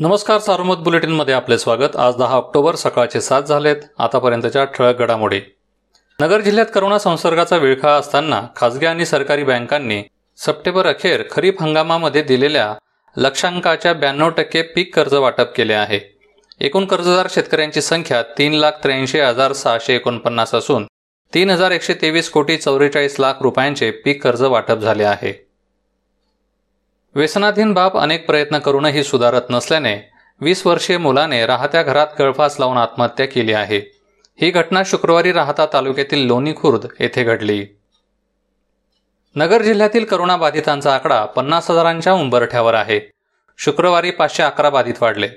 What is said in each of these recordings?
नमस्कार सार्वमत बुलेटिनमध्ये आपले स्वागत. आज दहा ऑक्टोबर सकाळचे सात झालेत. आतापर्यंतच्या ठळक घडामोडी. नगर जिल्ह्यात करोना संसर्गाचा विळखा असताना खासगी आणि सरकारी बँकांनी सप्टेंबर अखेर खरीप हंगामामध्ये दिलेल्या लक्षांकाच्या ब्याण्णव टक्के पीक कर्ज वाटप केले आहे. एकूण कर्जदार शेतकऱ्यांची संख्या तीन लाख त्र्याऐंशी हजार सहाशे एकोणपन्नास असून तीन हजार एकशे तेवीस कोटी चौवेचाळीस लाख रुपयांचे पीक कर्ज वाटप झाले आहे. व्यसनाधीन बाप अनेक प्रयत्न करूनही सुधारत नसल्याने वीस वर्षीय मुलाने राहत्या घरात गळफास लावून आत्महत्या केली आहे. ही घटना शुक्रवारी राहता तालुक्यातील लोणी खुर्द येथे घडली. नगर जिल्ह्यातील करोनाबाधितांचा आकडा पन्नास हजारांच्या उंबरठ्यावर आहे. शुक्रवारी पाचशे अकरा बाधित वाढले.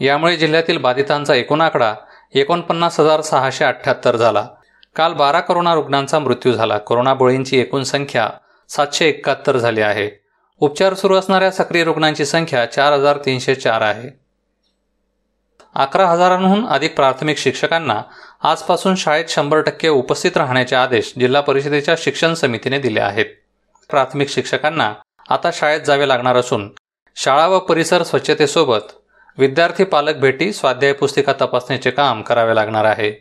यामुळे जिल्ह्यातील बाधितांचा एकूण आकडा एकोणपन्नास हजार सहाशे अठ्ठ्याहत्तर झाला. काल बारा करोना रुग्णांचा मृत्यू झाला. कोरोना बळींची एकूण संख्या सातशे एकाहत्तर झाली आहे. उपचार सुरू असणाऱ्या सक्रिय रुग्णांची संख्या चार हजार तीनशे चार आहे. अकरा हजारांहून अधिक प्राथमिक शिक्षकांना आजपासून शाळेत शंभर टक्के उपस्थित राहण्याचे आदेश जिल्हा परिषदेच्या शिक्षण समितीने दिले आहेत. प्राथमिक शिक्षकांना आता शाळेत जावे लागणार असून शाळा व परिसर स्वच्छतेसोबत विद्यार्थी पालक भेटी स्वाध्याय पुस्तिका तपासण्याचे काम करावे लागणार आहे.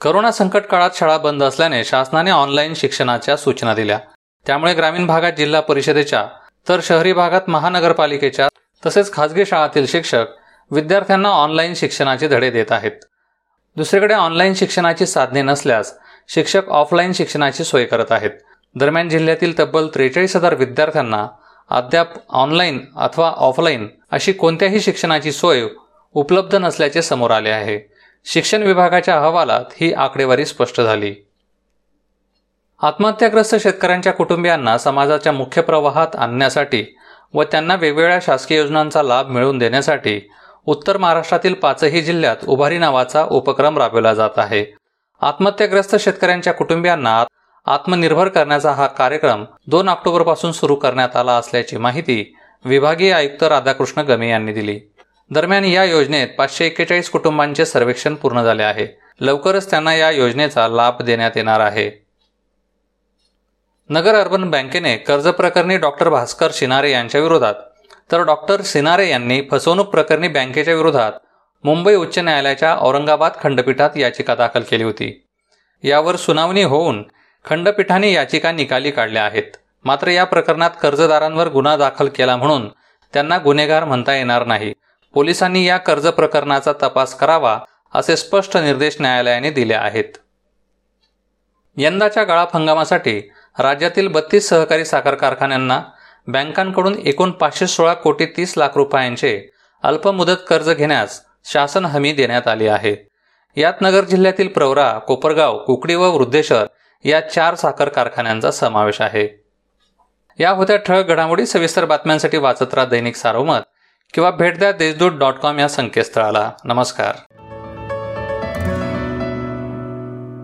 करोना संकट काळात शाळा बंद असल्याने शासनाने ऑनलाईन शिक्षणाच्या सूचना दिल्या. त्यामुळे ग्रामीण भागात जिल्हा परिषदेच्या तर शहरी भागात महानगरपालिकेच्या तसेच खासगी शाळातील शिक्षक विद्यार्थ्यांना ऑनलाईन शिक्षणाचे धडे देत आहेत. दुसरीकडे ऑनलाईन शिक्षणाची साधने नसल्यास शिक्षक ऑफलाईन शिक्षणाची सोय करत आहेत. दरम्यान जिल्ह्यातील तब्बल त्रेचाळीस हजार विद्यार्थ्यांना अद्याप ऑनलाईन अथवा ऑफलाईन अशी कोणत्याही शिक्षणाची सोय उपलब्ध नसल्याचे समोर आले आहे. शिक्षण विभागाच्या अहवालात ही आकडेवारी स्पष्ट झाली. आत्महत्याग्रस्त शेतकऱ्यांच्या कुटुंबियांना समाजाच्या मुख्य प्रवाहात आणण्यासाठी व त्यांना वेगवेगळ्या शासकीय योजनांचा लाभ मिळवून देण्यासाठी उत्तर महाराष्ट्रातील पाचही जिल्ह्यात उभारी नावाचा उपक्रम राबवला जात आहे. आत्महत्याग्रस्त शेतकऱ्यांच्या कुटुंबियांना आत्मनिर्भर करण्याचा हा कार्यक्रम दोन ऑक्टोबरपासून सुरू करण्यात आला असल्याची माहिती विभागीय आयुक्त राधाकृष्ण गमे यांनी दिली. दरम्यान या योजनेत पाचशे एक्केचाळीस कुटुंबांचे सर्वेक्षण पूर्ण झाले आहे. लवकरच त्यांना या योजनेचा लाभ देण्यात येणार आहे. नगर अर्बन बँकेने कर्ज प्रकरणी डॉक्टर भास्कर शिनारे यांच्या विरोधात. तर डॉक्टर सिनारे यांनी फसवणूक प्रकरणी बँकेच्या विरोधात मुंबई उच्च न्यायालयाच्या औरंगाबाद खंडपीठात याचिका दाखल केली होती. यावर सुनावणी होऊन खंडपीठाने याचिका निकाली काढल्या आहेत. मात्र या प्रकरणात कर्जदारांवर गुन्हा दाखल केला म्हणून त्यांना गुन्हेगार म्हणता येणार नाही. पोलिसांनी या कर्ज प्रकरणाचा तपास करावा असे स्पष्ट निर्देश न्यायालयाने दिले आहेत. यंदाच्या गाळाप हंगामासाठी राज्यातील बत्तीस सहकारी साखर कारखान्यांना बँकांकडून एकूण पाचशे सोळा कोटी तीस लाख रुपयांचे अल्पमुदत कर्ज घेण्यास शासन हमी देण्यात आली आहे. यात नगर जिल्ह्यातील प्रवरा कोपरगाव कुकडी व वृद्धेश्वर या चार साखर कारखान्यांचा समावेश आहे. या होत्या ठळक घडामोडी सविस्तर बातम्यांसाठी वाचत राहा दैनिक सारोमत किंवा भेट द्या देशदूत डॉट कॉम या संकेतस्थळाला. नमस्कार.